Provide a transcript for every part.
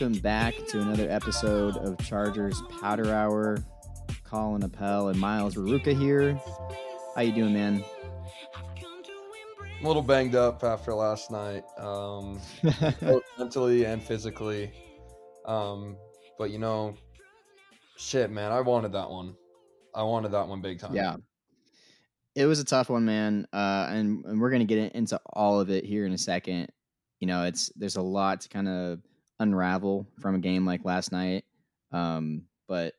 Welcome back to another episode of Chargers Powder Hour. Colin Appel and Miles Raruka here. How you doing, man? I'm a little banged up after last night, um, both mentally and physically. Um, but you know, shit, man, I wanted that one. I wanted that one big time. Yeah. It was a tough one, man. Uh, and, and we're gonna get into all of it here in a second. You know, it's there's a lot to kind of unravel from a game like last night. Um, but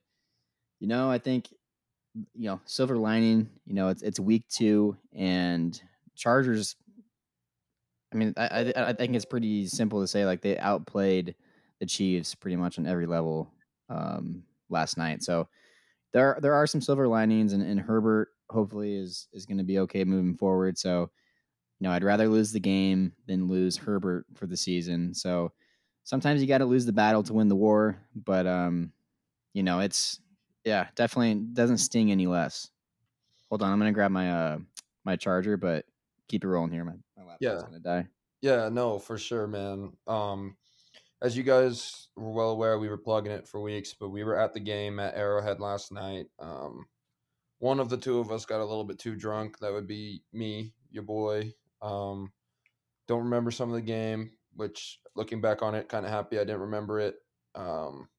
you know, I think you know, silver lining. You know, it's it's week two, and Chargers. I mean, I I, I think it's pretty simple to say like they outplayed the Chiefs pretty much on every level um, last night. So there there are some silver linings, and, and Herbert hopefully is is going to be okay moving forward. So you know, I'd rather lose the game than lose Herbert for the season. So sometimes you got to lose the battle to win the war, but um, you know, it's yeah, definitely doesn't sting any less. Hold on, I'm gonna grab my uh my charger, but keep it rolling here. My, my laptop's Yeah. gonna die. Yeah, no, for sure, man. Um, as you guys were well aware, we were plugging it for weeks, but we were at the game at Arrowhead last night. Um, one of the two of us got a little bit too drunk. That would be me, your boy. Um, don't remember some of the game, which looking back on it, kind of happy I didn't remember it. Um,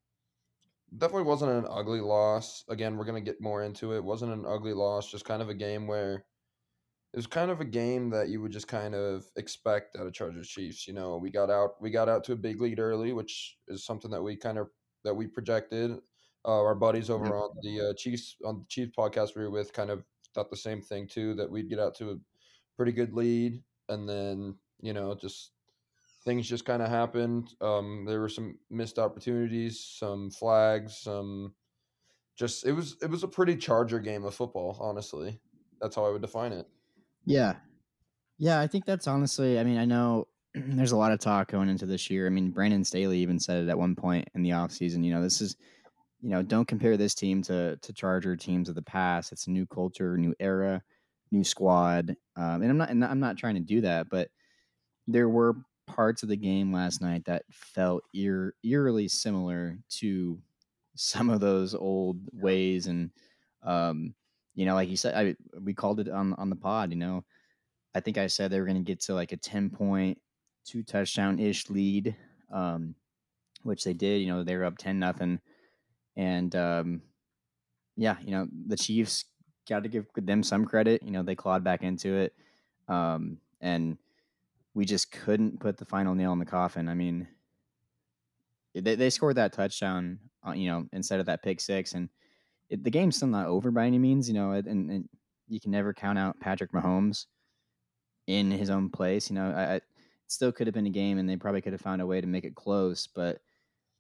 definitely wasn't an ugly loss. Again, we're gonna get more into it. Wasn't an ugly loss, just kind of a game where it was kind of a game that you would just kind of expect out of Chargers Chiefs. You know, we got out we got out to a big lead early, which is something that we kind of that we projected. Uh, our buddies over on the uh, Chiefs on the Chiefs podcast we were with kind of thought the same thing too that we'd get out to a pretty good lead, and then you know just things just kind of happened. Um, there were some missed opportunities, some flags, some just it was it was a pretty Charger game of football. Honestly, that's how I would define it. Yeah. Yeah, I think that's honestly, I mean, I know there's a lot of talk going into this year. I mean, Brandon Staley even said it at one point in the offseason, you know, this is, you know, don't compare this team to to Charger teams of the past. It's a new culture, new era, new squad. Um, and I'm not and I'm not trying to do that, but there were parts of the game last night that felt eer- eerily similar to some of those old ways and um you know like you said I we called it on on the pod you know I think I said they were going to get to like a 10 point two touchdown ish lead um which they did you know they were up 10 nothing and um yeah you know the Chiefs got to give them some credit you know they clawed back into it um and we just couldn't put the final nail in the coffin I mean they, they scored that touchdown uh, you know instead of that pick six and it, the game's still not over by any means you know and, and you can never count out Patrick Mahomes in his own place. You know, I, I, still could have been a game, and they probably could have found a way to make it close. But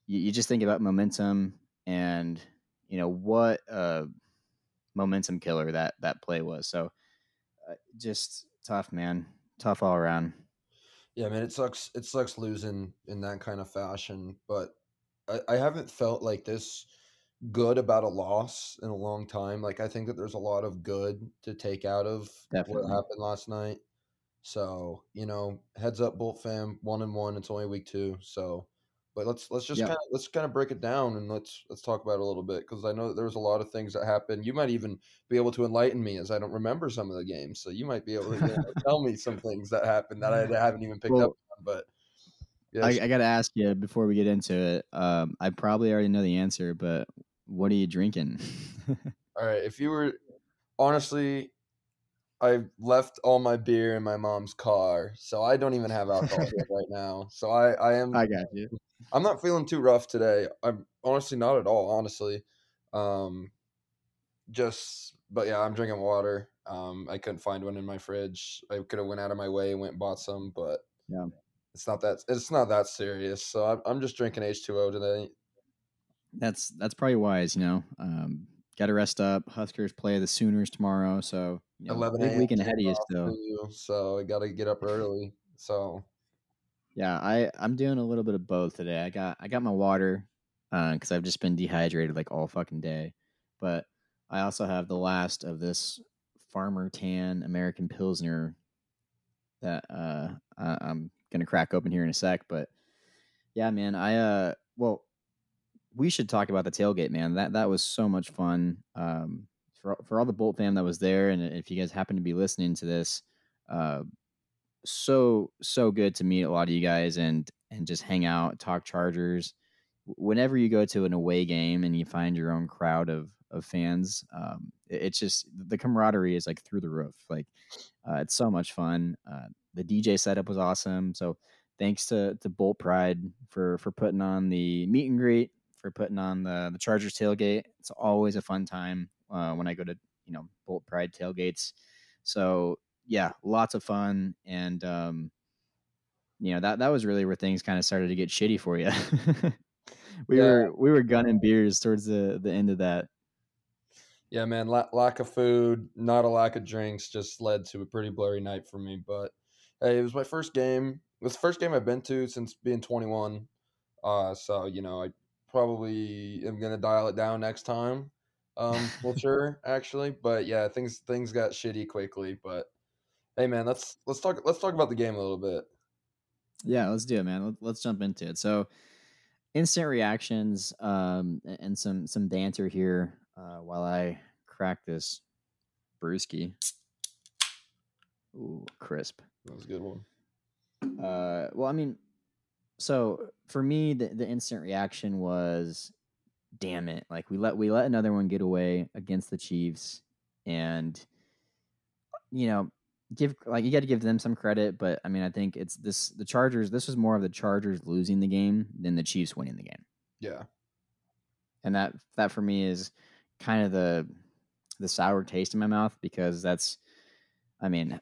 you, you just think about momentum, and you know what a momentum killer that that play was. So, uh, just tough, man, tough all around. Yeah, man, it sucks. It sucks losing in that kind of fashion, but I, I haven't felt like this good about a loss in a long time. Like I think that there's a lot of good to take out of Definitely. what happened last night. So you know, heads up, Bolt fam, one and one. It's only week two, so. But let's let's just Yeah. kind of let's kind of break it down and let's let's talk about it a little bit because I know that there was a lot of things that happened. You might even be able to enlighten me as I don't remember some of the games, so you might be able to you know, tell me some things that happened that I haven't even picked Well, up on. But yeah, I, I got to ask you before we get into it. Um, I probably already know the answer, but what are you drinking? All right, if you were honestly, I left all my beer in my mom's car, so I don't even have alcohol right now. So I, I am, I got you. I'm not feeling too rough today. I'm honestly not at all. Honestly, um, just, but yeah, I'm drinking water. Um, I couldn't find one in my fridge. I could have went out of my way and went and bought some, but Yeah. it's not that, it's not that serious. So I'm, I'm just drinking H2O today. That's that's probably wise, you know. Um, got to rest up. Huskers play the Sooners tomorrow, so you know, 11 big a.m. weekend ahead of you still. So I got to get up early. So Yeah, I I'm doing a little bit of both today. I got I got my water because I've just been dehydrated like all fucking day, but I also have the last of this Farmer Tan American Pilsner that uh I, I'm gonna crack open here in a sec. But Yeah, man. I uh well, we should talk about the tailgate, man. That that was so much fun. Um for for all the Bolt fam that was there and if you guys happen to be listening to this, uh so so good to meet a lot of you guys and and just hang out, talk Chargers. Whenever you go to an away game and you find your own crowd of of fans, um, it's just the camaraderie is like through the roof. Like uh, it's so much fun. Uh, the DJ setup was awesome. So thanks to to Bolt Pride for for putting on the meet and greet, for putting on the the Chargers tailgate. It's always a fun time uh, when I go to you know Bolt Pride tailgates. So yeah, lots of fun, and um, you know that that was really where things kind of started to get shitty for you. we yeah. were we were gunning beers towards the the end of that. Yeah, man, la- lack of food, not a lack of drinks, just led to a pretty blurry night for me. But hey, it was my first game. It was the first game I've been to since being 21. Uh, so you know, I probably am gonna dial it down next time. Um, well, sure, actually, but yeah, things things got shitty quickly. But hey, man, let's let's talk let's talk about the game a little bit. Yeah, let's do it, man. Let's jump into it. So, instant reactions um, and some some banter here uh, while I crack this brewski. Ooh, crisp. That was a good one. Uh, well, I mean, so for me, the, the instant reaction was, damn it! Like we let we let another one get away against the Chiefs, and you know, give like you got to give them some credit, but I mean, I think it's this the Chargers. This was more of the Chargers losing the game than the Chiefs winning the game. Yeah, and that that for me is kind of the the sour taste in my mouth because that's, I mean,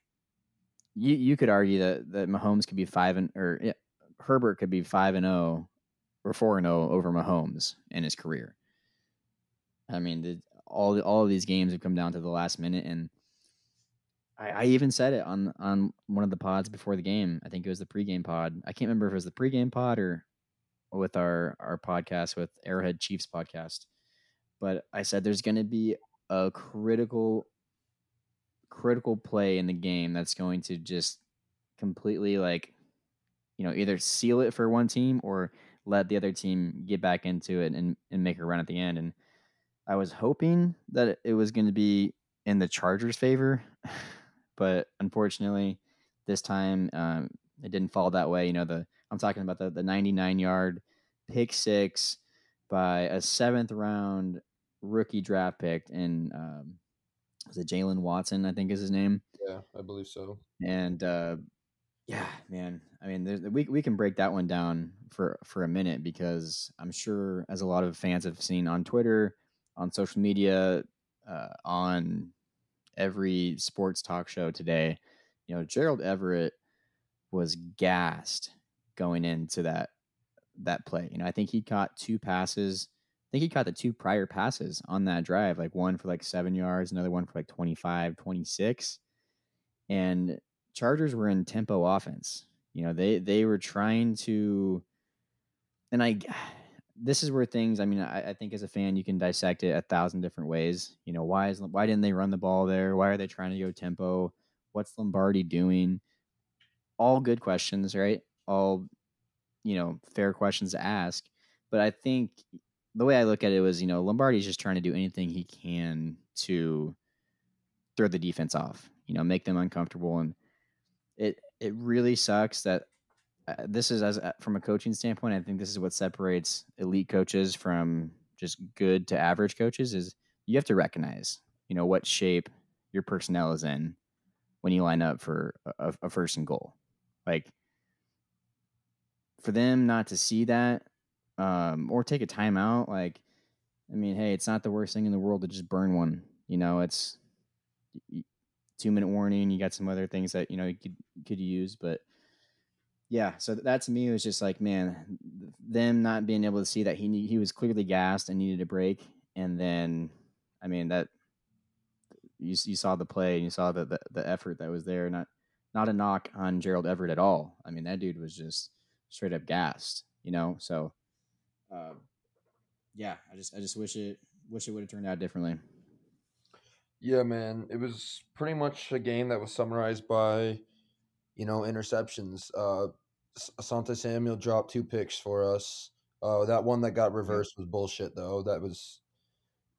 you you could argue that that Mahomes could be five and or yeah, Herbert could be five and zero oh or four and zero oh over Mahomes in his career. I mean, the, all all of these games have come down to the last minute, and I, I, even said it on on one of the pods before the game. I think it was the pregame pod. I can't remember if it was the pregame pod or with our our podcast with Arrowhead Chiefs podcast. But I said there's going to be a critical critical play in the game that's going to just completely like you know either seal it for one team or let the other team get back into it and, and make a run at the end and i was hoping that it was going to be in the chargers favor but unfortunately this time um, it didn't fall that way you know the i'm talking about the, the 99 yard pick six by a seventh round rookie draft pick in um, was it Jaylen Watson? I think is his name. Yeah, I believe so. And uh, yeah, man, I mean, we we can break that one down for for a minute because I'm sure, as a lot of fans have seen on Twitter, on social media, uh, on every sports talk show today, you know, Gerald Everett was gassed going into that that play. You know, I think he caught two passes I think he caught the two prior passes on that drive, like one for like seven yards, another one for like 25, 26. And Chargers were in tempo offense. You know, they they were trying to and I this is where things I mean, I, I think as a fan you can dissect it a thousand different ways. You know, why is why didn't they run the ball there? Why are they trying to go tempo? What's Lombardi doing? All good questions, right? All, you know, fair questions to ask. But I think the way I look at it was, you know, Lombardi's just trying to do anything he can to throw the defense off, you know, make them uncomfortable. And it it really sucks that uh, this is as uh, from a coaching standpoint. I think this is what separates elite coaches from just good to average coaches is you have to recognize, you know, what shape your personnel is in when you line up for a, a first and goal. Like for them not to see that um, or take a timeout. Like, I mean, hey, it's not the worst thing in the world to just burn one. You know, it's two minute warning. You got some other things that you know you could could use, but yeah. So that to me was just like, man, them not being able to see that he he was clearly gassed and needed a break, and then, I mean that you you saw the play and you saw the, the the effort that was there. Not not a knock on Gerald Everett at all. I mean, that dude was just straight up gassed. You know, so um, yeah, I just I just wish it wish it would have turned out differently. Yeah, man, it was pretty much a game that was summarized by, you know, interceptions. Uh, Asante Samuel dropped two picks for us. Uh, that one that got reversed was bullshit though. That was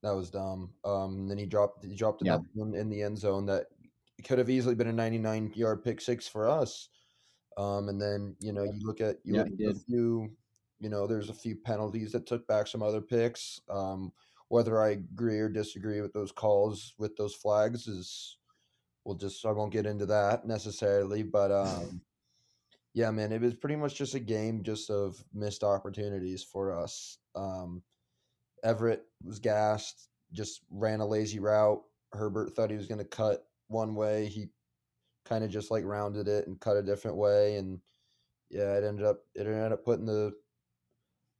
that was dumb. Um, then he dropped he dropped another yeah. one in the end zone that could have easily been a 99 yard pick six for us. Um, and then you know you look at you yeah, look at a few, you know, there's a few penalties that took back some other picks. Um, whether I agree or disagree with those calls with those flags is, we'll just I won't get into that necessarily, but um, yeah, man, it was pretty much just a game just of missed opportunities for us. Um, Everett was gassed, just ran a lazy route. Herbert thought he was going to cut one way. He kind of just like rounded it and cut a different way, and yeah, it ended up it ended up putting the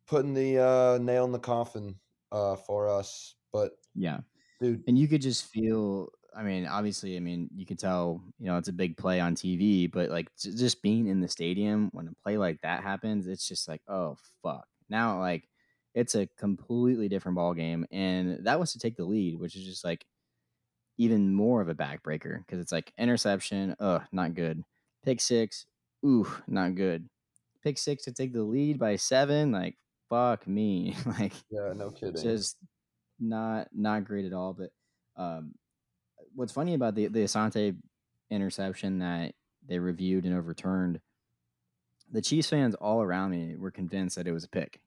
putting the uh, nail in the coffin uh, for us. But yeah, dude, and you could just feel. I mean, obviously, I mean, you could tell, you know, it's a big play on TV, but like just being in the stadium when a play like that happens, it's just like, oh fuck. Now, like, it's a completely different ball game, and that was to take the lead, which is just like even more of a backbreaker because it's like interception, ugh, not good. Pick six, ooh, not good. Pick six to take the lead by seven, like fuck me, like yeah, no kidding. Just not not great at all. But um, what's funny about the the Asante interception that they reviewed and overturned, the Chiefs fans all around me were convinced that it was a pick.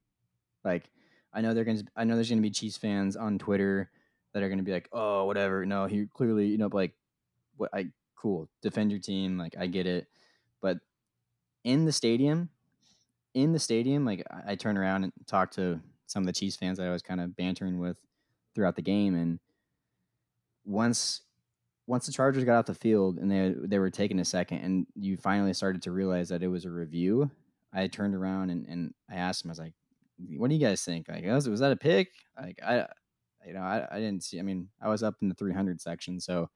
Like I know they're gonna, I know there's gonna be Chiefs fans on Twitter that are going to be like, oh, whatever. No, he clearly, you know, like, what I cool, defend your team. Like, I get it. But in the stadium, in the stadium, like, I, I turn around and talk to some of the Chiefs fans that I was kind of bantering with throughout the game. And once, once the Chargers got off the field and they they were taking a second, and you finally started to realize that it was a review, I turned around and, and I asked him, I was like, "What do you guys think? Like, oh, was, was that a pick? Like, I you know, I, I didn't see, I mean, I was up in the 300 section. So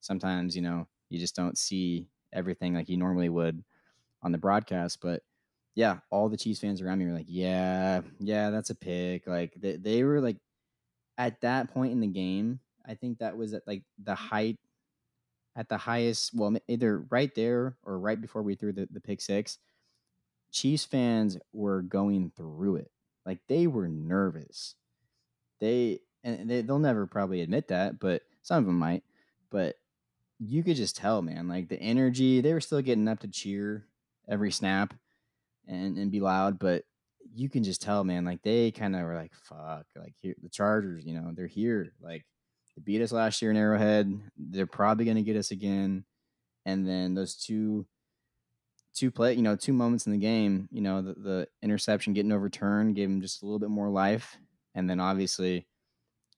sometimes, you know, you just don't see everything like you normally would on the broadcast. But yeah, all the Chiefs fans around me were like, yeah, yeah, that's a pick. Like they, they were like, at that point in the game, I think that was at like the height, at the highest, well, either right there or right before we threw the, the pick six. Chiefs fans were going through it. Like they were nervous. They and they, they'll never probably admit that, but some of them might. But you could just tell, man, like the energy. They were still getting up to cheer every snap and and be loud, but you can just tell, man, like they kind of were like, "Fuck!" Like here, the Chargers, you know, they're here. Like they beat us last year in Arrowhead. They're probably going to get us again. And then those two two play, you know, two moments in the game, you know, the, the interception getting overturned gave them just a little bit more life, and then obviously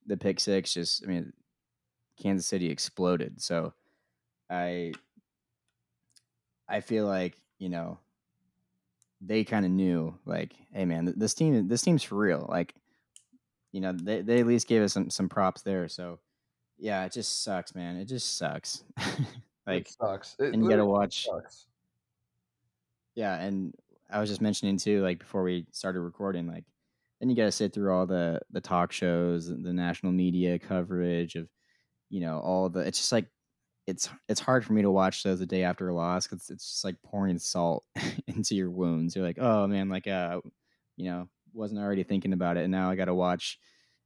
the pick six just I mean Kansas City exploded. So I I feel like, you know, they kind of knew like, hey man, this team this team's for real. Like, you know, they, they at least gave us some some props there. So yeah, it just sucks, man. It just sucks. like it sucks. It and you gotta watch sucks. Yeah, and I was just mentioning too, like before we started recording, like then you got to sit through all the the talk shows, the national media coverage of, you know, all the. It's just like it's it's hard for me to watch those the day after a loss because it's just like pouring salt into your wounds. You're like, oh man, like uh, you know, wasn't already thinking about it, and now I got to watch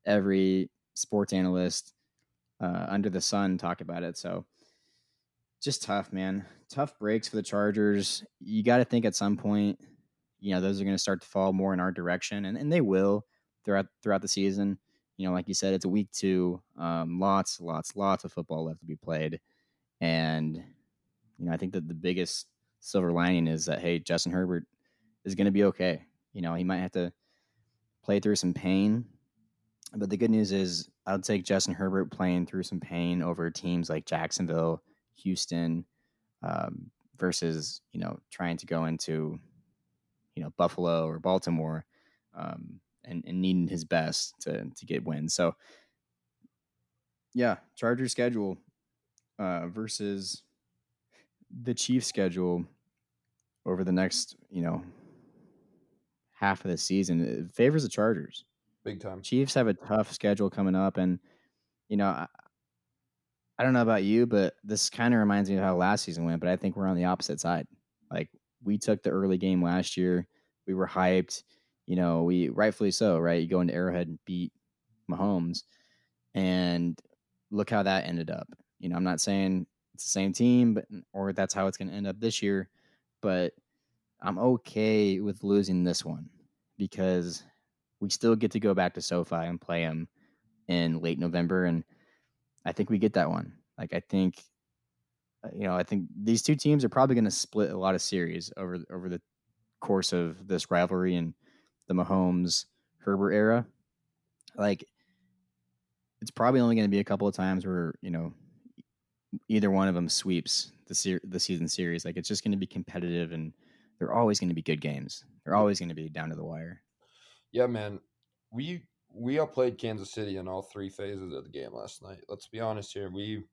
every sports analyst uh, under the sun talk about it. So just tough, man. Tough breaks for the Chargers. You got to think at some point you know those are going to start to fall more in our direction, and, and they will throughout throughout the season. You know, like you said, it's a week two. Um, lots, lots, lots of football left to be played, and you know I think that the biggest silver lining is that hey, Justin Herbert is going to be okay. You know, he might have to play through some pain, but the good news is I would take Justin Herbert playing through some pain over teams like Jacksonville, Houston, um, versus you know trying to go into you know Buffalo or Baltimore, um, and, and needing his best to to get wins. So yeah, Chargers schedule uh, versus the Chiefs schedule over the next you know half of the season it favors the Chargers. Big time. Chiefs have a tough schedule coming up, and you know I, I don't know about you, but this kind of reminds me of how last season went. But I think we're on the opposite side. Like we took the early game last year. We were hyped. You know, we rightfully so, right? You go into Arrowhead and beat Mahomes, and look how that ended up. You know, I'm not saying it's the same team, but or that's how it's going to end up this year, but I'm okay with losing this one because we still get to go back to SoFi and play them in late November, and I think we get that one. Like I think, uh, you know, I think these two teams are probably going to split a lot of series over over the course of this rivalry and the Mahomes Herbert era. Like it's probably only going to be a couple of times where you know either one of them sweeps the ser- the season series. Like it's just going to be competitive, and they're always going to be good games. They're always going to be down to the wire. Yeah, man. We we outplayed Kansas City in all three phases of the game last night. Let's be honest here. We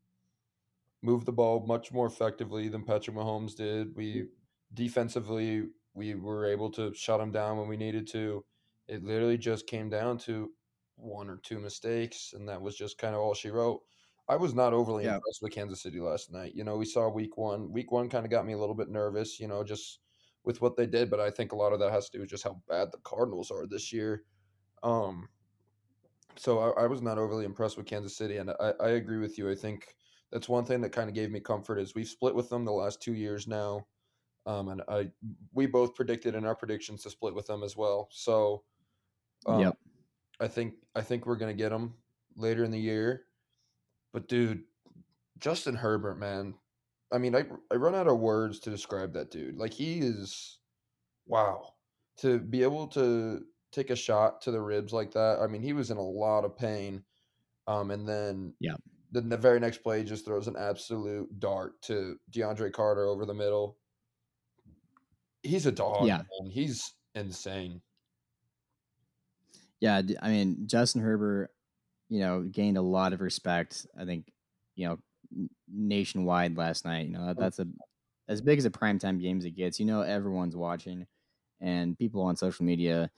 moved the ball much more effectively than Patrick Mahomes did. We mm-hmm. defensively we were able to shut him down when we needed to. It literally just came down to one or two mistakes, and that was just kind of all she wrote. I was not overly yeah. impressed with Kansas City last night. You know, we saw week one. Week one kind of got me a little bit nervous, you know, just with what they did, but I think a lot of that has to do with just how bad the Cardinals are this year. Um, so I, I was not overly impressed with Kansas City, and I, I agree with you. I think that's one thing that kind of gave me comfort is we've split with them the last two years now, um, and I we both predicted in our predictions to split with them as well. So, um, yep. I think I think we're gonna get them later in the year. But dude, Justin Herbert, man, I mean, I I run out of words to describe that dude. Like he is, wow, to be able to take a shot to the ribs like that. I mean, he was in a lot of pain. Um, and then yeah, then the very next play just throws an absolute dart to DeAndre Carter over the middle. He's a dog. Yeah, man. he's insane. Yeah, I mean Justin Herbert, you know, gained a lot of respect. I think, you know, nationwide last night. You know, that, that's a as big as a primetime game as it gets. You know, everyone's watching, and people on social media,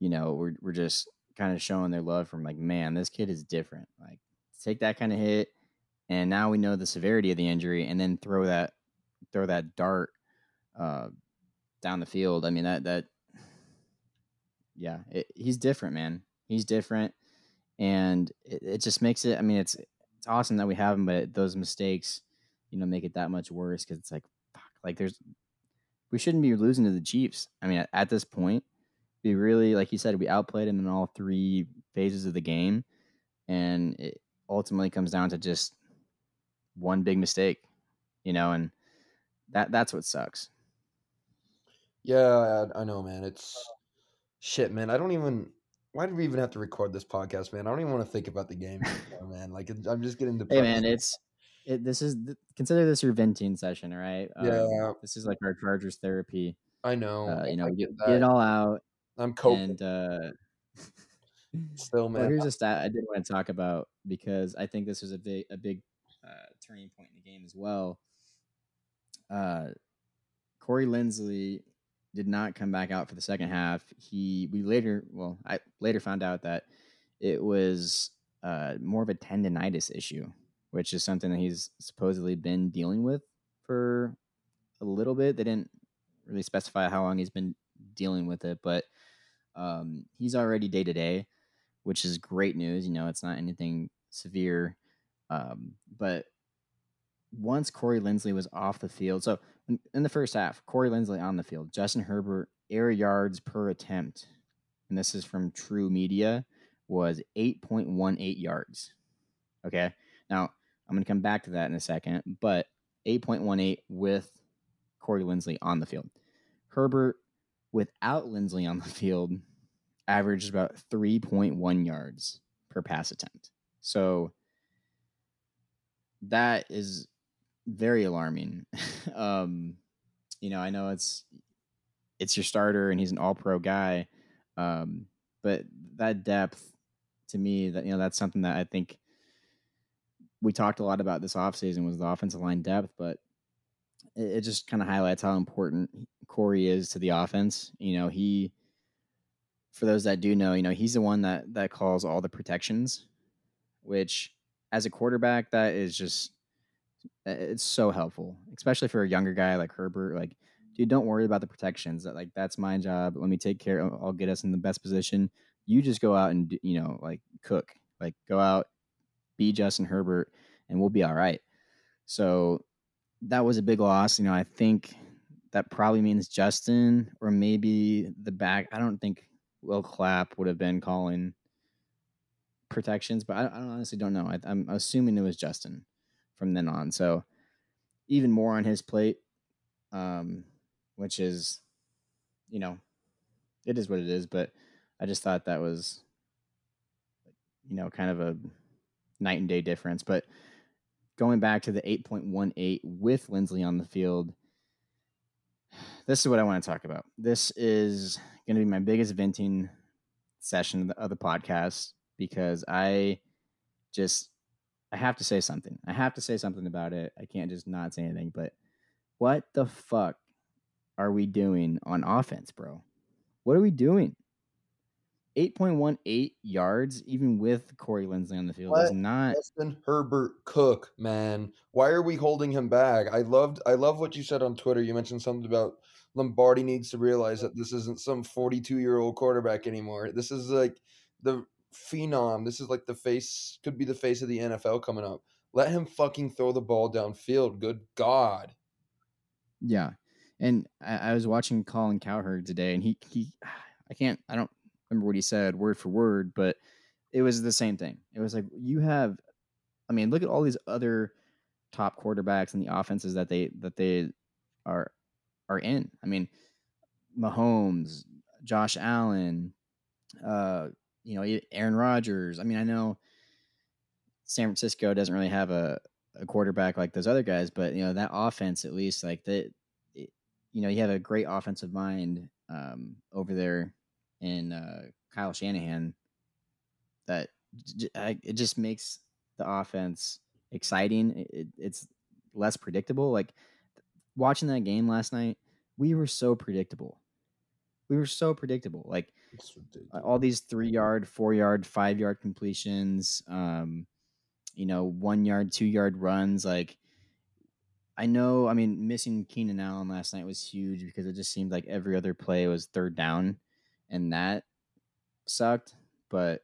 you know, we're we're just kind of showing their love from like, man, this kid is different. Like, take that kind of hit, and now we know the severity of the injury, and then throw that throw that dart uh, down the field. I mean, that that yeah, it, he's different, man. He's different, and it, it, just makes it. I mean, it's it's awesome that we have him, but those mistakes, you know, make it that much worse because it's like, fuck, like there's, we shouldn't be losing to the Chiefs. I mean, at, at this point, we really, like you said, we outplayed him in all three phases of the game, and it ultimately comes down to just one big mistake, you know, and that that's what sucks. Yeah, I, I know, man. It's Shit, man. I don't even. Why did we even have to record this podcast, man? I don't even want to think about the game anymore, man. Like I'm just getting depressed. Hey, man, it's it, this is consider this your venting session, all right? Um, yeah, this is like our Chargers therapy. I know. Uh, you know, get, get, it all out. I'm coping. And uh, still, man. Well, here's a stat I did want to talk about because I think this was a big a big uh, turning point in the game as well. Uh, Corey Linsley did not come back out for the second half. He we later well I later found out that it was uh, more of a tendonitis issue, which is something that he's supposedly been dealing with for a little bit. They didn't really specify how long he's been dealing with it, but um, he's already day to day, which is great news. You know, it's not anything severe, um, but once Corey Linsley was off the field, so in the first half, Corey Linsley on the field, Justin Herbert air yards per attempt, and this is from TruMedia, was 8.18 yards. Okay. Now, I'm going to come back to that in a second, but 8.18 with Corey Linsley on the field. Herbert, without Linsley on the field, averaged about 3.1 yards per pass attempt. So that is very alarming. um, you know, I know it's it's your starter and he's an all pro guy. Um, but that depth to me that you know that's something that I think we talked a lot about this offseason was the offensive line depth, but it, it just kind of highlights how important Corey is to the offense. You know, he for those that do know, you know, he's the one that that calls all the protections, which as a quarterback, that is just it's so helpful, especially for a younger guy like Herbert. Like, dude, don't worry about the protections. Like that's my job. Let me take care. I'll, get us in the best position. You just go out and you know like cook. Like go out, be Justin Herbert, and we'll be all right. So that was a big loss. You know, I think that probably means Justin or maybe the back. I don't think Will Clapp would have been calling protections, but I, I honestly don't know. I, I'm assuming it was Justin from then on. So even more on his plate, um, which is, you know, it is what it is. But I just thought that was, you know, kind of a night and day difference. But going back to the 8.18 with Linsley on the field, this is what I want to talk about. This is going to be my biggest venting session of the, of the podcast because I just I have to say something. I have to say something about it. I can't just not say anything. But what the fuck are we doing on offense, bro? What are we doing? 8.18 yards, even with Corey Linsley on the field, Let is not. Justin Herbert cook, man. Why are we holding him back? I loved I love what you said on Twitter. You mentioned something about Lombardi needs to realize that this isn't some 42 year old quarterback anymore. This is like the phenom. This is like the face could be the face of the NFL coming up. Let him fucking throw the ball downfield. Good God. Yeah. And I, I was watching Colin Cowherd today, and he, he, I can't, I don't remember what he said word for word, but it was the same thing. It was like, you have, I mean, look at all these other top quarterbacks and the offenses that they, that they are, are in. I mean, Mahomes, Josh Allen, uh, you know, Aaron Rodgers. I mean, I know San Francisco doesn't really have a, a quarterback like those other guys, but you know that offense at least like that. you know, you have a great offensive mind um, over there in uh, Kyle Shanahan. That it just makes the offense exciting. It, it's less predictable. Like watching that game last night, we were so predictable. We were so predictable. Like all these three yard, four yard, five yard completions, um, you know, one yard, two yard runs. Like, I know, I mean, missing Keenan Allen last night was huge because it just seemed like every other play was third down, and that sucked. But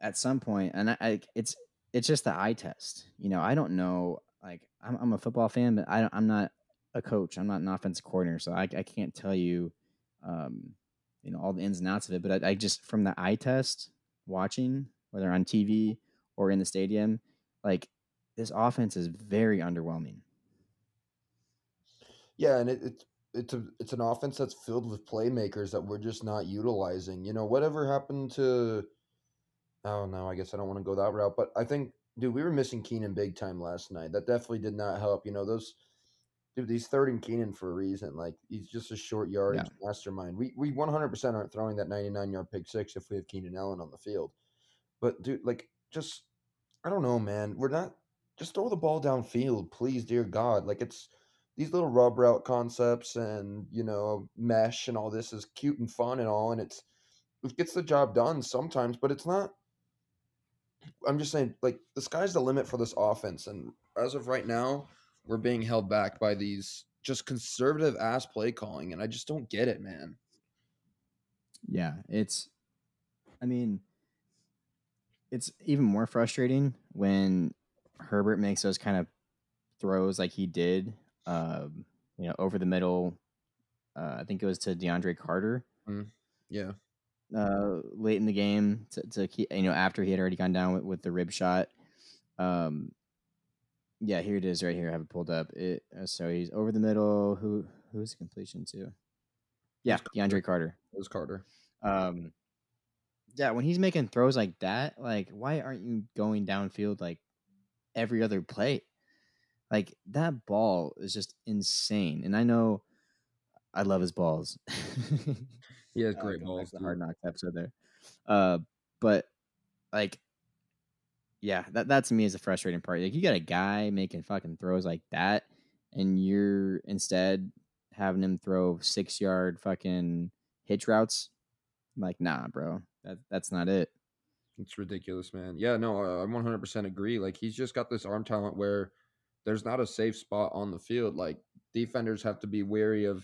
at some point, and I, I it's it's just the eye test. You know, I don't know. Like, I'm, I'm a football fan, but I, I'm not a coach. I'm not an offensive coordinator, so I, I can't tell you um, you know all the ins and outs of it. But I, I just from the eye test watching, whether on TV or in the stadium, like this offense is very underwhelming. Yeah, and it, it's it's a it's an offense that's filled with playmakers that we're just not utilizing. You know, whatever happened to oh no, I guess I don't want to go that route, but I think dude, we were missing Keenan big time last night. That definitely did not help. You know, those dude, he's third in Keenan for a reason. Like he's just a short yardage yeah. mastermind. We we 100% aren't throwing that 99 yard pick six if we have Keenan Allen on the field. But dude, like just I don't know, man. We're not just throw the ball downfield, please, dear God. Like it's these little rub route concepts and you know mesh and all this is cute and fun and all, and it's it gets the job done sometimes, but it's not. I'm just saying, like the sky's the limit for this offense, and as of right now, we're being held back by these just conservative ass play calling, and I just don't get it, man. Yeah, it's. I mean, it's even more frustrating when Herbert makes those kind of throws like he did, um, you know, over the middle. Uh, I think it was to DeAndre Carter. Mm, yeah. Uh, late in the game to, to keep, you know, after he had already gone down with, with the rib shot. Um, yeah, here it is right here. I have it pulled up. It uh, so he's over the middle. Who who's the completion to? Yeah, DeAndre Carter. It was Carter. Um, yeah, when he's making throws like that, like why aren't you going downfield like every other play? Like that ball is just insane, and I know I love his balls. he has great uh, balls. The Hard Knocks episode there, uh, but like yeah, that that to me is a frustrating part. Like you got a guy making fucking throws like that, and you're instead having him throw six yard fucking hitch routes. Like, nah, bro, that that's not it. It's ridiculous, man. Yeah, no, I 100% agree. Like he's just got this arm talent where there's not a safe spot on the field. Like defenders have to be wary of,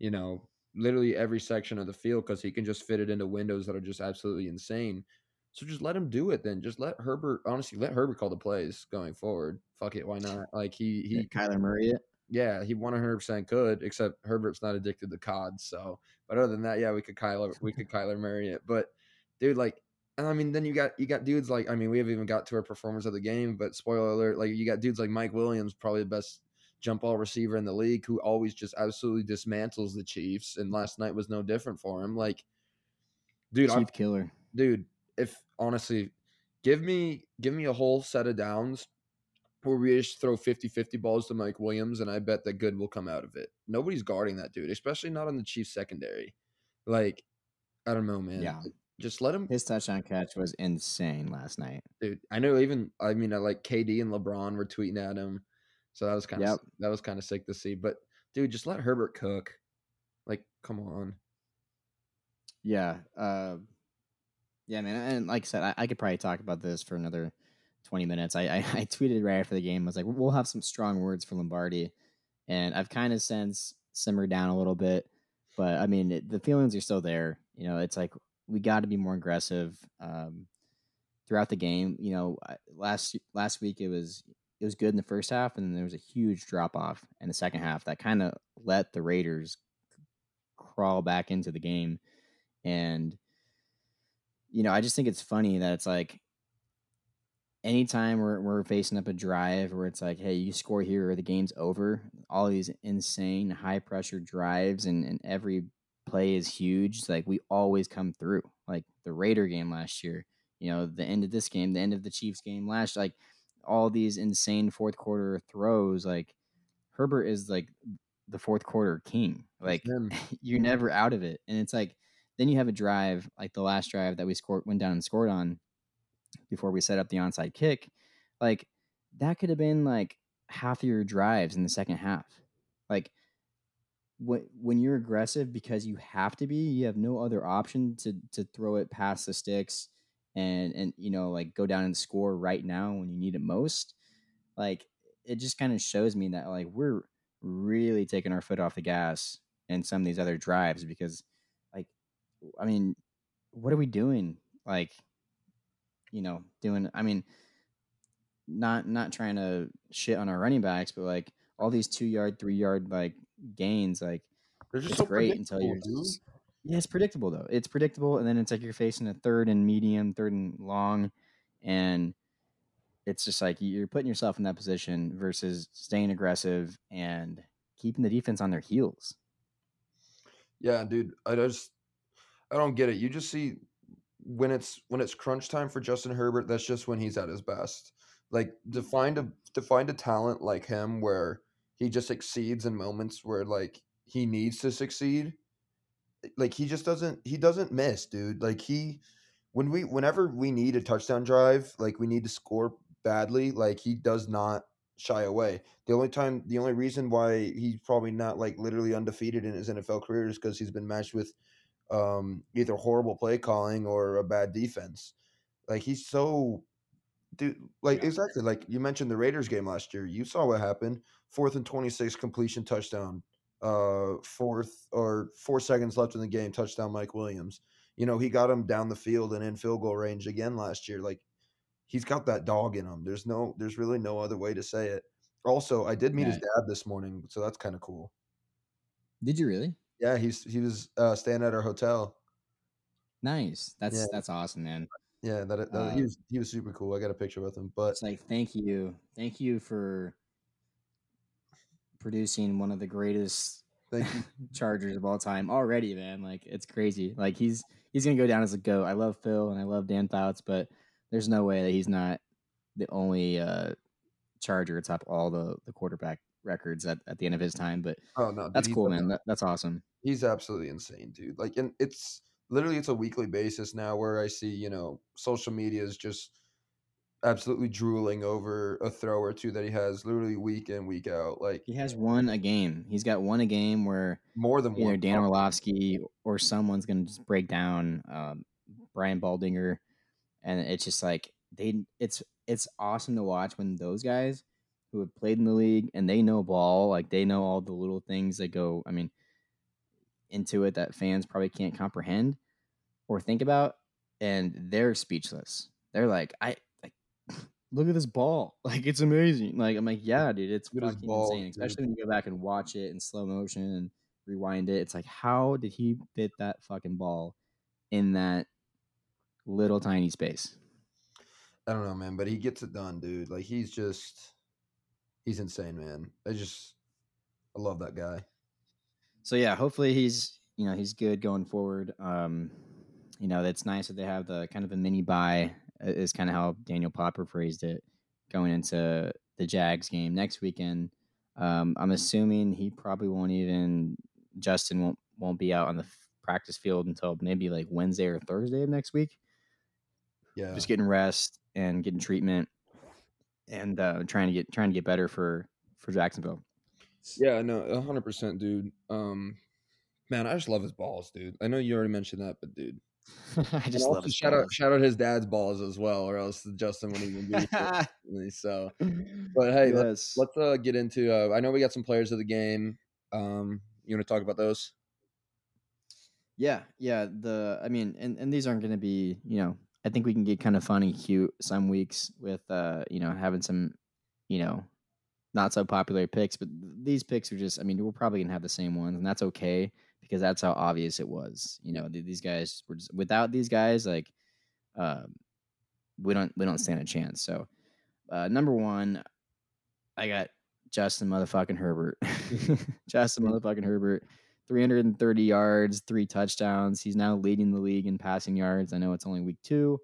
you know, literally every section of the field because he can just fit it into windows that are just absolutely insane. So just let him do it then. Just let Herbert honestly let Herbert call the plays going forward. Fuck it, why not? Like he he Did Kyler Murray it. yeah, he 100% could, except Herbert's not addicted to COD. So, but other than that, yeah, we could Kyler, we could Kyler Murray it. But, dude, like, and I mean, then you got you got dudes like, I mean, we haven't even got to our performance of the game, but spoiler alert, like, you got dudes like Mike Williams, probably the best jump ball receiver in the league, who always just absolutely dismantles the Chiefs, and last night was no different for him. Like, dude, Chief killer. dude, if honestly, give me give me a whole set of downs where we just throw 50-50 balls to Mike Williams and I bet that good will come out of it. Nobody's guarding that dude, especially not on the Chiefs secondary. Like, I don't know, man. Yeah. Just let him His touchdown catch was insane last night. dude. I know even I mean I like KD and LeBron were tweeting at him. So that was kind of Yep. that was kind of sick to see. But dude, just let Herbert cook. Like, come on. Yeah. Uh, yeah, man. And like I said, I, I could probably talk about this for another 20 minutes. I, I, I tweeted right after the game. I was like, we'll have some strong words for Lombardi. And I've kind of since simmered down a little bit. But I mean, it, the feelings are still there. You know, it's like we got to be more aggressive um, throughout the game. You know, last last week it was it was good in the first half, and then there was a huge drop off in the second half that kind of let the Raiders crawl back into the game. And you know, I just think it's funny that it's like anytime we're we're facing up a drive where it's like, hey, you score here or the game's over. All these insane high pressure drives and, and every play is huge. It's like we always come through. Like the Raider game last year, you know, the end of this game, the end of the Chiefs game last like all these insane fourth quarter throws, like Herbert is like the fourth quarter king. Like you're never out of it. And it's like then you have a drive like the last drive that we scored went down and scored on before we set up the onside kick. Like that could have been like half your drives in the second half. Like when you're aggressive because you have to be, you have no other option to to throw it past the sticks and and you know like go down and score right now when you need it most. Like it just kind of shows me that like we're really taking our foot off the gas in some of these other drives because I mean, what are we doing? Like, you know, doing I mean not not trying to shit on our running backs, but like all these two yard, three yard like gains, like They're just it's so great until you're dude. yeah, it's predictable though. It's predictable, and then it's like you're facing a third and medium, third and long, and it's just like you're putting yourself in that position versus staying aggressive and keeping the defense on their heels. Yeah, dude. I just I don't get it. You just see when it's when it's crunch time for Justin Herbert, that's just when he's at his best. Like to find a to find a talent like him where he just exceeds in moments where like he needs to succeed. Like he just doesn't he doesn't miss, dude. Like he when we whenever we need a touchdown drive, like we need to score badly, like he does not shy away. The only time, the only reason why he's probably not like literally undefeated in his NFL career is because he's been matched with um, either horrible play calling or a bad defense. Like he's so, dude. Like Yeah. exactly like you mentioned the Raiders game last year. You saw what happened. Fourth and twenty six completion touchdown. Uh, fourth or four seconds left in the game. Touchdown, Mike Williams. You know he got him down the field and in field goal range again last year. Like he's got that dog in him. There's no, there's really no other way to say it. Also, I did meet his dad this morning, so that's kind of cool. Did you really? Yeah, he's he was uh, staying at our hotel. Nice. That's Yeah. that's awesome, man. Yeah, that, that Uh, he was he was super cool. I got a picture with him, but It's like thank you, thank you for producing one of the greatest thank you. Chargers of all time already, man. Like it's crazy. Like he's he's gonna go down as a goat. I love Phil and I love Dan Fouts, but there's no way that he's not the only uh Charger to top all the the quarterback records at, at the end of his time. But Oh no, dude, that's cool, man. That, that's awesome. He's absolutely insane, dude. Like, and it's literally it's a weekly basis now where I see you know social media is just absolutely drooling over a throw or two that he has literally week in week out. Like He has one a game. He's got one a game where more than either one. Dan Orlovsky or someone's gonna just break down um, Brian Baldinger, and it's just like they. It's it's awesome to watch when those guys, who have played in the league and they know ball, like they know all the little things that go, I mean, into it that fans probably can't comprehend or think about, and they're speechless. They're like, I, like, look at this ball, like it's amazing. Like I'm like, yeah, dude, it's Look fucking ball, insane. dude. Especially when you go back and watch it in slow motion and rewind it. It's like, how did he fit that fucking ball in that little tiny space? I don't know, man, but he gets it done, dude. Like he's just he's insane, man. I just I love that guy. So yeah, hopefully he's you know he's good going forward. Um, you know that's nice that they have the kind of a mini bye is kind of how Daniel Popper phrased it going into the Jags game next weekend. Um, I'm assuming he probably won't even Justin won't won't be out on the practice field until maybe like Wednesday or Thursday of next week. Yeah. Just getting rest and getting treatment and uh, trying to get trying to get better for for Jacksonville. Yeah, no, hundred percent, dude. Um man, I just love his balls, dude. I know you already mentioned that, but dude. I just love his shout out balls. shout out his dad's balls as well, or else Justin wouldn't even be here. so but hey, let's let's uh get into uh I know we got some players of the game. Um you want to talk about those? Yeah, yeah. The I mean, and and these aren't going to be, you know, I think we can get kind of funny, cute some weeks with, uh, you know, having some, you know, not so popular picks, but these picks are just. I mean, we're probably gonna have the same ones, and that's okay because that's how obvious it was. You know, these guys were just, without these guys, like, um, we don't we don't stand a chance. So, uh, number one, I got Justin motherfucking Herbert. Justin motherfucking Herbert. 330 yards, three touchdowns. He's now leading the league in passing yards. I know it's only week two,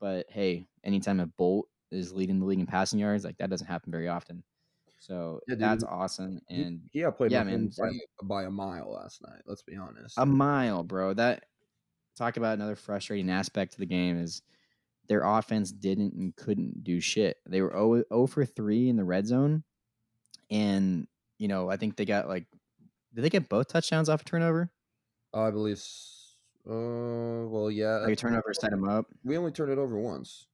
but hey, anytime a Bolt is leading the league in passing yards, like that doesn't happen very often. So Yeah, that's awesome. And he outplayed yeah, man, by, by a mile last night. Let's be honest. a mile, bro. That talk about another frustrating aspect to the game is their offense didn't and couldn't do shit. They were 0, 0 for 3 in the red zone. And, you know, I think they got like, did they get both touchdowns off a turnover? I believe. Uh, well, yeah. Like a turnover set them up. We only turned it over once.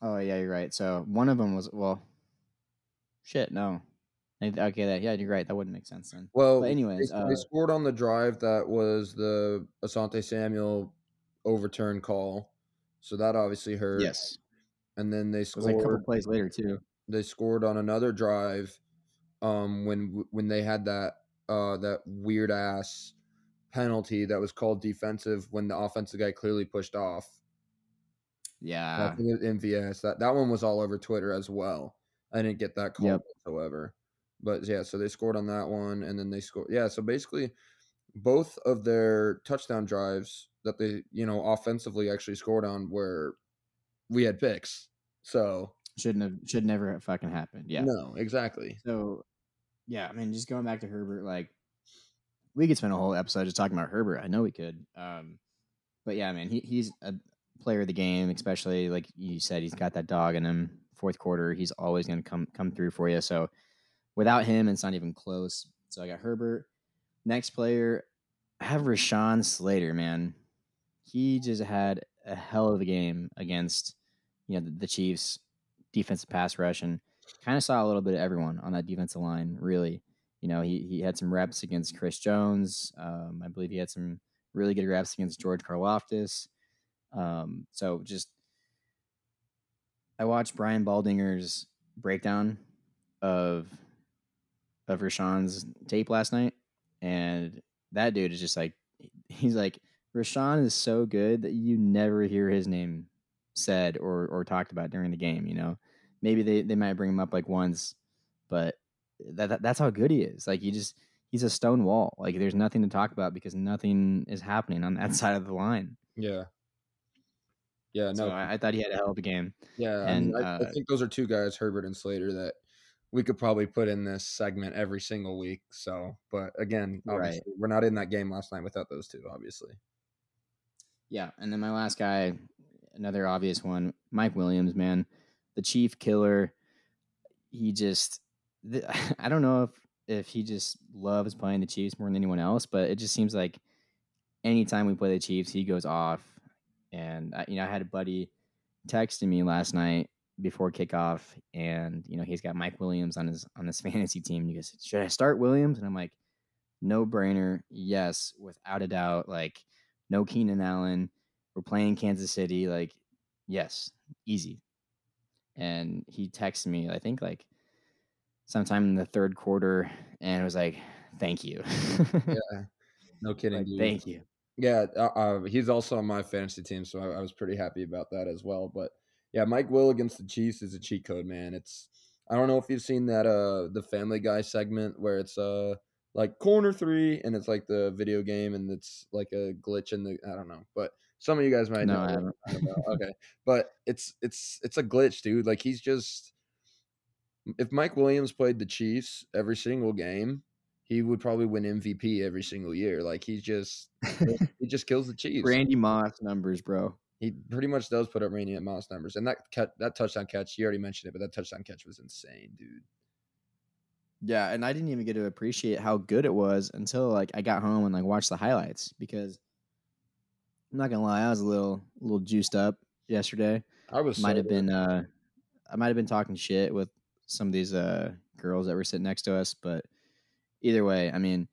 Oh yeah, you're right. So one of them was well, shit. No, okay, that yeah, you're right. That wouldn't make sense then. Well, But anyways, they, uh, they scored on the drive that was the Asante Samuel overturn call, so that obviously hurt. Yes, and then they it was like a couple plays later too. They scored on another drive, um, when when they had that uh that weird ass penalty that was called defensive when the offensive guy clearly pushed off. Yeah, MVS. That that one was all over Twitter as well. I didn't get that call Yep. whatsoever. But yeah, so they scored on that one, and then they scored. Yeah, so basically, both of their touchdown drives that they you know offensively actually scored on were we had picks. So shouldn't have should never have fucking happened. Yeah. no, exactly. So yeah, I mean, just going back to Herbert, like we could spend a whole episode just talking about Herbert. I know we could. Um, but yeah, man, he he's a player of the game, especially like you said, he's got that dog in him. Fourth quarter, he's always going to come come through for you. So without him, it's not even close. So I got Herbert. Next player, I have Rashawn Slater. Man, he just had a hell of a game against you know the, the Chiefs defensive pass rush and kind of saw a little bit of everyone on that defensive line. Really, you know, he he had some reps against Chris Jones. Um, I believe he had some really good reps against George Karlaftis. Um, so just I watched Brian Baldinger's breakdown of of Rashawn's tape last night, and that dude is just like he's like Rashawn is so good that you never hear his name said or or talked about during the game. You know, maybe they they might bring him up like once, but that, that that's how good he is. Like you just he's a stone wall. Like there's nothing to talk about because nothing is happening on that side of the line. Yeah. Yeah, no, So I, I thought he had a hell of a game. yeah. I, mean, and, I, I uh, think those are two guys, Herbert and Slater, that we could probably put in this segment every single week. So, but again, Right. obviously, we're not in that game last night without those two, obviously. Yeah, and then my last guy, another obvious one, Mike Williams, man, the chief killer. He just, I don't know if if he just loves playing the Chiefs more than anyone else, but it just seems like anytime we play the Chiefs, he goes off. And I, you know, I had a buddy texting me last night before kickoff, and you know he's got Mike Williams on his on his fantasy team. He goes, "Should I start Williams?" And I'm like, "No brainer, yes, without a doubt." Like, no Keenan Allen. We're playing Kansas City. Like, yes, easy. And he texted me, I think like sometime in the third quarter, and it was like, "Thank you." yeah, no kidding. Like, dude. thank you. Yeah, uh, uh, he's also on my fantasy team, so I, I was pretty happy about that as well. But yeah, Mike Will against the Chiefs is a cheat code, man. It's I don't know if you've seen that uh the Family Guy segment where it's uh like corner three and it's like the video game and it's like a glitch in the I don't know, but some of you guys might No, know. I haven't. About. okay, but it's it's it's a glitch, dude. Like he's just if Mike Williams played the Chiefs every single game, he would probably win MVP every single year. Like he's just he just kills the Chiefs. Randy Moss numbers, bro. He pretty much does put up Randy Moss numbers, and that cut that touchdown catch. You already mentioned it, but that touchdown catch was insane, dude. Yeah, and I didn't even get to appreciate how good it was until like I got home and like watched the highlights because I'm not gonna lie, I was a little a little juiced up yesterday. I was Might have been uh I might have been talking shit with some of these uh girls that were sitting next to us, but either way, I mean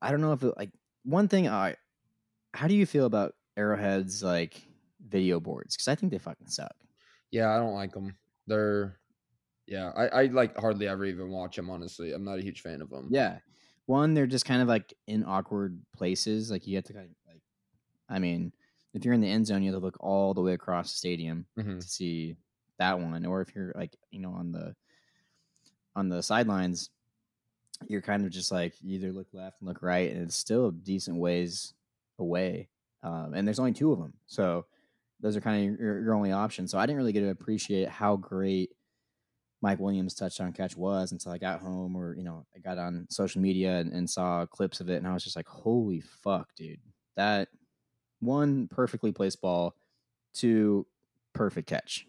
I don't know if it, like one thing I how do you feel about Arrowhead's like video boards? Because I think they fucking suck. Yeah, I don't like them. They're yeah, I, I like hardly ever even watch them. Honestly, I'm not a huge fan of them. Yeah. One, they're just kind of like in awkward places. Like you have to kind of I mean, if you're in the end zone, you have to look all the way across the stadium Mhm. to see that one. Or if you're like, you know, on the on the sidelines, you're kind of just like either look left and look right, and it's still a decent ways away. Um, and there's only two of them, so those are kind of your, your only options. So I didn't really get to appreciate how great Mike Williams' touchdown catch was until I got home or, you know, I got on social media and, and saw clips of it. And I was just like, holy fuck, dude. That one perfectly placed ball, two perfect catch.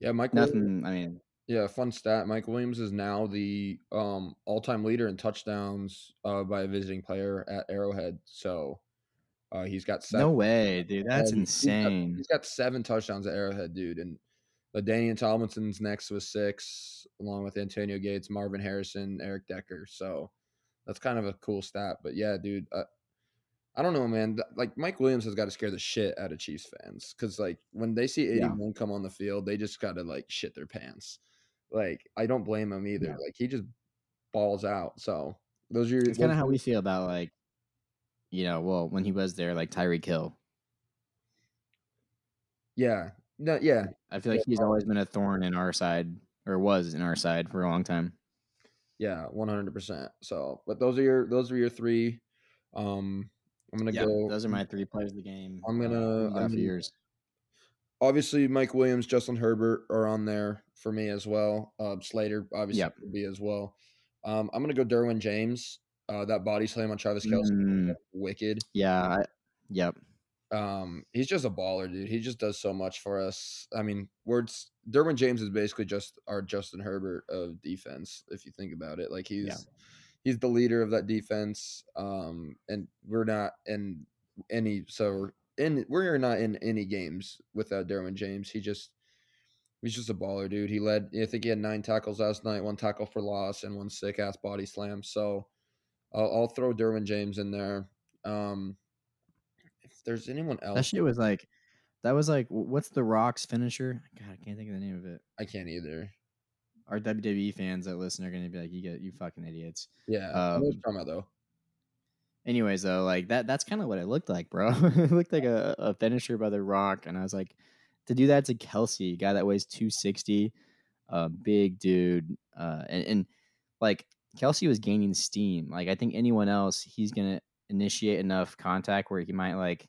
Yeah, Mike. Williams, Nothing, I mean, yeah, fun stat. Mike Williams is now the um all-time leader in touchdowns uh, by a visiting player at Arrowhead. So uh, he's got seven. no way, dude. That's and he's got- insane. He's got seven touchdowns at Arrowhead, dude. And LaDainian Tomlinson's next with six, along with Antonio Gates, Marvin Harrison, Eric Decker. So that's kind of a cool stat. But yeah, dude, uh, I don't know, man. Like Mike Williams has got to scare the shit out of Chiefs fans because like when they see Yeah. 81 come on the field, they just got to like shit their pants. Like I don't blame him either. Yeah. Like he just balls out. So those are your. It's kind of how we feel about, like, you know, well, when he was there, like Tyreek Hill. Yeah. No. Yeah. I feel like he's always been a thorn in our side or was in our side for a long time. Yeah, one hundred percent. So, but those are your those are your three. Um, I'm gonna Yeah, go. those are my three players of the game. I'm uh, gonna- got I'm for yours. Obviously, Mike Williams, Justin Herbert are on there for me as well. Uh, Slater obviously Yep. will be as well. Um, I'm gonna go Derwin James. Uh, that body slam on Travis Kelce, Mm, wicked. yeah. I, yep. Um, he's just a baller, dude. He just does so much for us. I mean, words. Derwin James is basically just our Justin Herbert of defense, if you think about it. Like he's he's the leader of that defense. Um, and we're not in any so in we're not in any games without Derwin James. He just he's just a baller, dude. He led. I think he had nine tackles last night, one tackle for loss, and one sick ass body slam. So I'll, I'll throw Derwin James in there. Um, if there's anyone else, That shit was like, that was like, what's the Rock's finisher? God, I can't think of the name of it. I can't either. Our WWE fans that listen are gonna be like, you get you fucking idiots. Yeah, what Um, talking about though. Anyways, though, like that that's kind of what it looked like, bro. it looked like a, a finisher by the Rock, and I was like, to do that to Kelce, guy that weighs two sixty, a big dude, uh, and, and like Kelce was gaining steam. Like I think anyone else, he's gonna initiate enough contact where he might like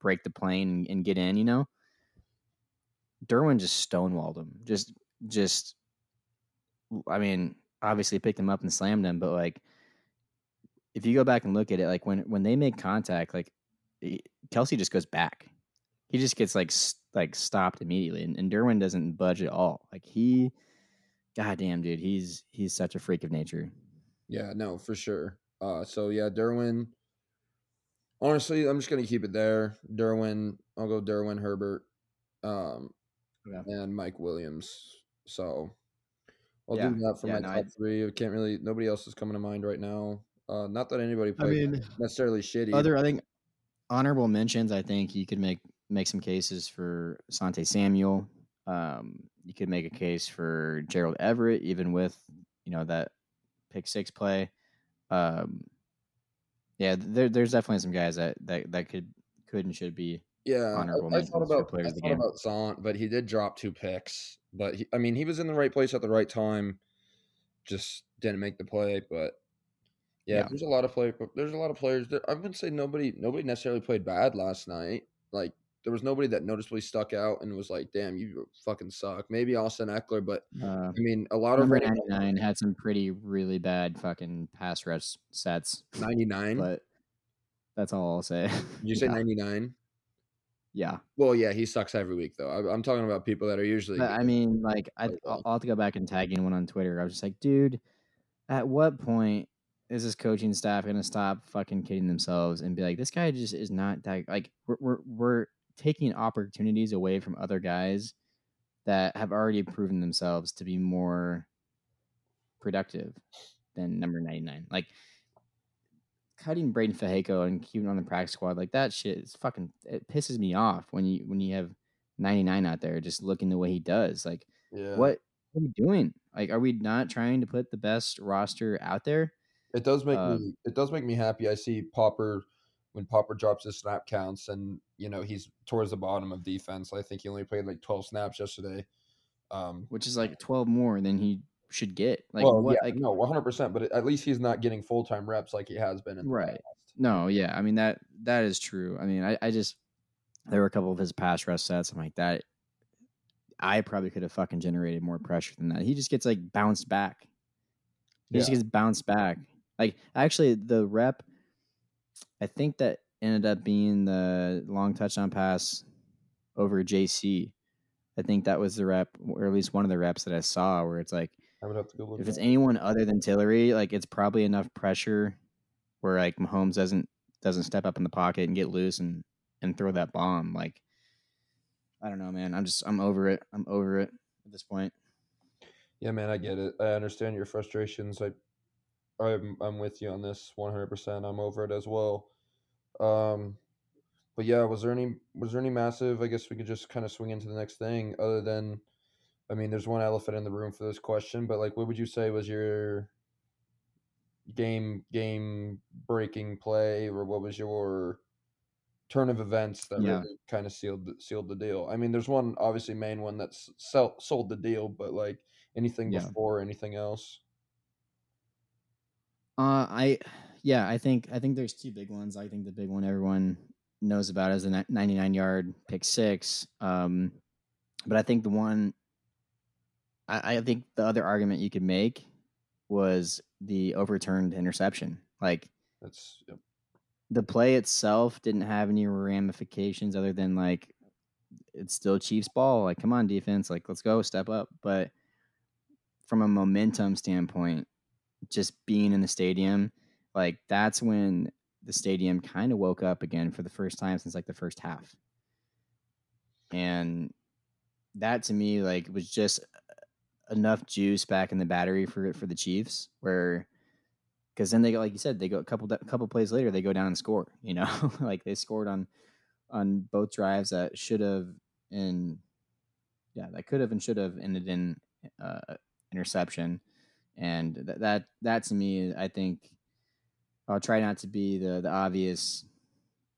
break the plane and, and get in. You know, Derwin just stonewalled him. Just, just. I mean, obviously picked him up and slammed him, but like if you go back and look at it, like when when they make contact, like Kelce just goes back. He just gets like s- like stopped immediately, and, and Derwin doesn't budge at all. Like he, goddamn dude, he's he's such a freak of nature. Yeah, no, for sure. Uh, so yeah, Derwin. Honestly, I'm just gonna keep it there. Derwin, I'll go Derwin Herbert. Um, Yeah. and Mike Williams. So I'll Yeah. do that for Yeah, my no, top I- three. I can't really. Nobody else is coming to mind right now. Uh, not that anybody I played mean, necessarily shitty. other I think honorable mentions. I think you could make make some cases for Sante Samuel. Um, you could make a case for Gerald Everett, even with you know that pick six play. Um, yeah, there, there's definitely some guys that, that that could could and should be. Yeah, honorable I, I thought about I players of the thought game. about Zont, but he did drop two picks. But he, I mean, he was in the right place at the right time. Just didn't make the play. But yeah, Yeah. there's a lot of play. There's a lot of players that I wouldn't say nobody nobody necessarily played bad last night. Like there was nobody that noticeably stuck out and was like, "Damn, you fucking suck." Maybe Austin Ekeler, but Uh, I mean, a lot of ninety nine had some pretty really bad fucking pass rush sets, ninety nine. but that's all I'll say. Did you say yeah. ninety nine? Yeah. Well, yeah, he sucks every week though. I, I'm talking about people that are usually. But, I mean, like, I, Like, I'll, uh, I'll have to go back and tag anyone on Twitter. I was just like, dude, at what point is this coaching staff going to stop fucking kidding themselves and be like, this guy just is not that, like, we're, we're, we're taking opportunities away from other guys that have already proven themselves to be more productive than number 99. Like, cutting Breiden Fehoko and keeping on the practice squad, like, that shit is fucking, it pisses me off when you, when you have 99 out there just looking the way he does. Like, yeah. what what are we doing? Like, are we not trying to put the best roster out there? It does make Uh, me it does make me happy. I see Popper when Popper drops his snap counts and you know he's towards the bottom of defense. I think he only played like 12 snaps yesterday. Um Which is like twelve more than he should get. Like, well, what? yeah, like, no, 100%, but at least he's not getting full-time reps like he has been in the Right. past. no, yeah. I mean that that is true. I mean, I, I just there were a couple of his pass rush sets. I'm like that. I probably could have fucking generated more pressure than that. He just gets like bounced back. He just gets bounced back. Like actually, the rep, I think that ended up being the long touchdown pass over JC. I think that was the rep, or at least one of the reps that I saw, where it's like I would have to go look. if it's it. anyone other than Tillery, like it's probably enough pressure where like Mahomes doesn't doesn't step up in the pocket and get loose and and throw that bomb. Like I don't know, man. I'm just I'm over it. I'm over it at this point. Yeah, man, I get it. I understand your frustrations. I, I'm, I'm with you on this 100%. I'm over it as well. Um, but yeah, was there any, was there any massive? I guess we could just kind of swing into the next thing. Other than, I mean, there's one elephant in the room for this question, but like, what would you say was your game, game breaking play, or what was your turn of events that Yeah. really kind of sealed the, sealed the deal? I mean, there's one obviously main one that's sell, sold the deal, but like anything Yeah. before, anything else? Uh, I yeah, I think I think there's two big ones. I think the big one everyone knows about is the 99 yard pick six. Um, but I think the one I, I think the other argument you could make was the overturned interception. Like That's yep. the play itself didn't have any ramifications other than like it's still Chiefs ball. Like, come on, defense, like let's go, step up. But from a momentum standpoint, just being in the stadium, like that's when the stadium kind of woke up again for the first time since like the first half. And that to me like was just enough juice back in the battery for for the Chiefs where because then they go like you said they go a couple a couple plays later they go down and score you know? Like they scored on on both drives that should have and yeah that could have and should have ended in uh, interception. And that that that to me I think I'll try not to be the the obvious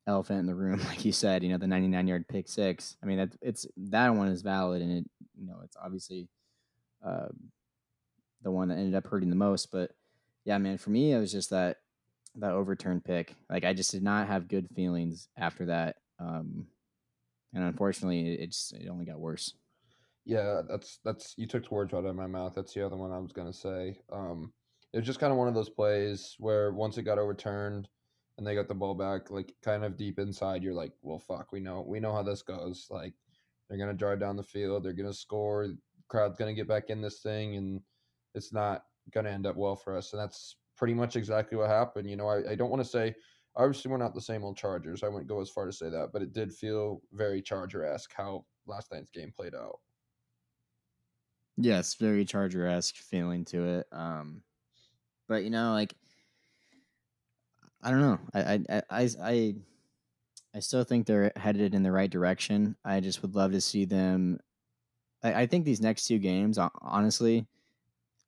elephant in the room like you said you know the 99 yard pick six. I mean that it's that one is valid and it you know it's obviously um, the one that ended up hurting the most but yeah, man, for me, it was just that that overturned pick. Like I just did not have good feelings after that, um, and unfortunately, it, it only got worse. Yeah, that's that's you took the words right out of my mouth. That's the other one I was gonna say. Um, it was just kind of one of those plays where once it got overturned and they got the ball back, like kind of deep inside, you're like, well, fuck, we know we know how this goes. Like they're gonna drive down the field, they're gonna score, crowd's gonna get back in this thing, and it's not gonna end up well for us. And that's pretty much exactly what happened. You know, I, I don't want to say obviously we're not the same old Chargers. I wouldn't go as far to say that, but it did feel very Charger esque how last night's game played out. Yes, very Charger esque feeling to it. Um, but you know, like I don't know. I I I I I still think they're headed in the right direction. I just would love to see them. I, I think these next two games, honestly,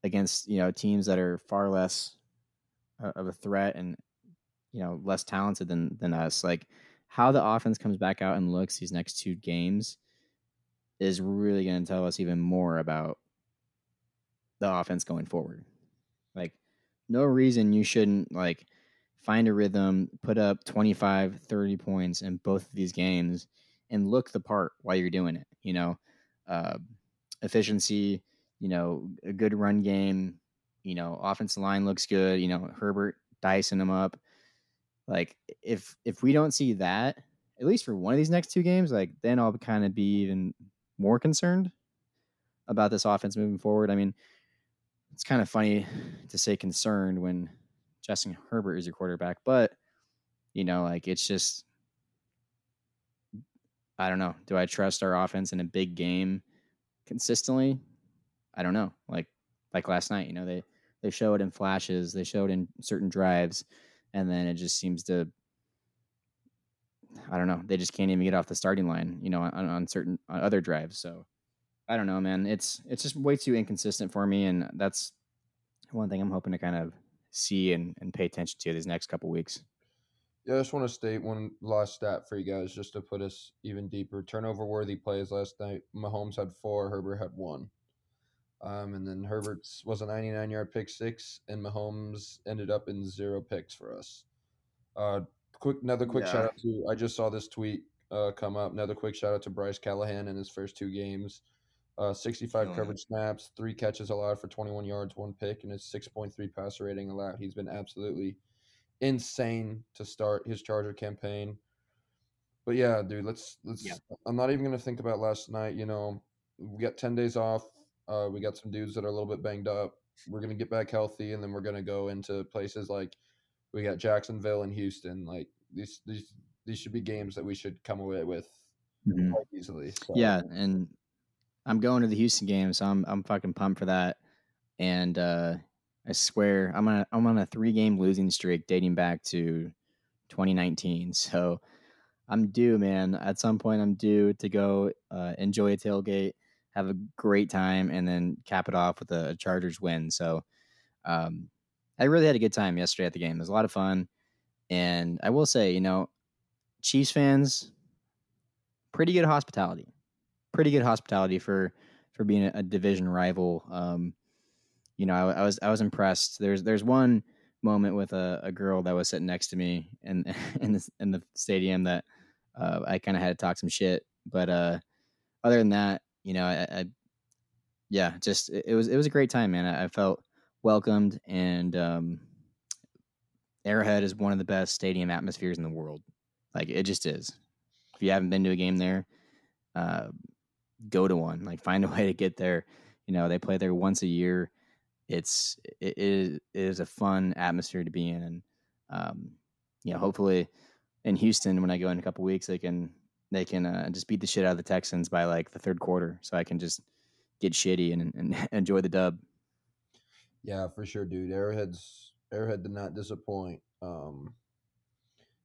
against you know teams that are far less uh, of a threat and you know less talented than than us, like how the offense comes back out and looks these next two games is really going to tell us even more about the offense going forward. Like, no reason you shouldn't like find a rhythm, put up 25, 30 points in both of these games and look the part while you're doing it. You know, uh, efficiency, you know, a good run game, you know, offensive line looks good, you know, Herbert dicing them up. Like if if we don't see that, at least for one of these next two games, like then I'll kind of be even more concerned about this offense moving forward. I mean, it's kind of funny to say concerned when Justin Herbert is your quarterback, but you know, like it's just I don't know. Do I trust our offense in a big game consistently? I don't know. Like like last night, you know, they they show it in flashes, they show it in certain drives, and then it just seems to I don't know. They just can't even get off the starting line, you know, on, on certain on other drives. So I don't know, man. It's it's just way too inconsistent for me, and that's one thing I'm hoping to kind of see and, and pay attention to these next couple weeks. Yeah, I just want to state one last stat for you guys, just to put us even deeper. Turnover worthy plays last night. Mahomes had four. Herbert had one. Um, and then Herbert's was a 99 yard pick six, and Mahomes ended up in zero picks for us. Uh, quick, another quick yeah. shout out to I just saw this tweet uh, come up. Another quick shout out to Bryce Callahan in his first two games. Uh, 65 oh. coverage snaps, three catches allowed for 21 yards, one pick, and his 6.3 passer rating allowed. He's been absolutely insane to start his Charger campaign. But yeah, dude, let's let's. Yeah. I'm not even gonna think about last night. You know, we got 10 days off. Uh, we got some dudes that are a little bit banged up. We're gonna get back healthy, and then we're gonna go into places like we got Jacksonville and Houston. Like these these these should be games that we should come away with mm-hmm. easily. So. Yeah, and I'm going to the Houston game, so I'm I'm fucking pumped for that. And uh, I swear I'm on a, I'm on a three game losing streak dating back to 2019. So I'm due, man. At some point, I'm due to go uh, enjoy a tailgate, have a great time, and then cap it off with a Chargers win. So um, I really had a good time yesterday at the game. It was a lot of fun, and I will say, you know, Chiefs fans, pretty good hospitality pretty good hospitality for for being a, a division rival. Um, you know, I, I, was I was impressed. There's there's one moment with a, a girl that was sitting next to me in in the in the stadium that uh, I kind of had to talk some shit. But uh, other than that, you know, I, I yeah, just it, was it was a great time, man. I, I felt welcomed, and um, Arrowhead is one of the best stadium atmospheres in the world. Like it just is. If you haven't been to a game there, uh, go to one. Like find a way to get there. You know, they play there once a year. It's it is it is a fun atmosphere to be in, and um, you know, hopefully in Houston when I go in a couple weeks, they can they can uh, just beat the shit out of the Texans by like the third quarter, so I can just get shitty and, and enjoy the dub. Yeah, for sure, dude. Arrowhead's Arrowhead did not disappoint. Um,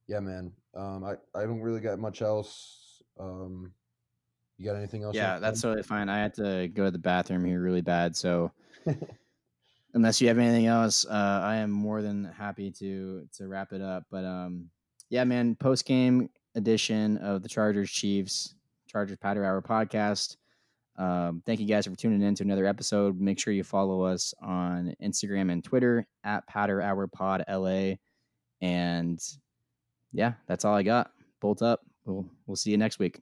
yeah, man. Um, I I don't really got much else. Um, you got anything else? Yeah, that's totally fine. I had to go to the bathroom here really bad, so unless you have anything else, uh, I am more than happy to to wrap it up. But um, yeah, man, post game edition of the Chargers Chiefs Chargers Powder Hour podcast. Um, thank you guys for tuning in to another episode. Make sure you follow us on Instagram and Twitter at Powder Hour Pod LA. And yeah, that's all I got. Bolt up. We'll we'll see you next week.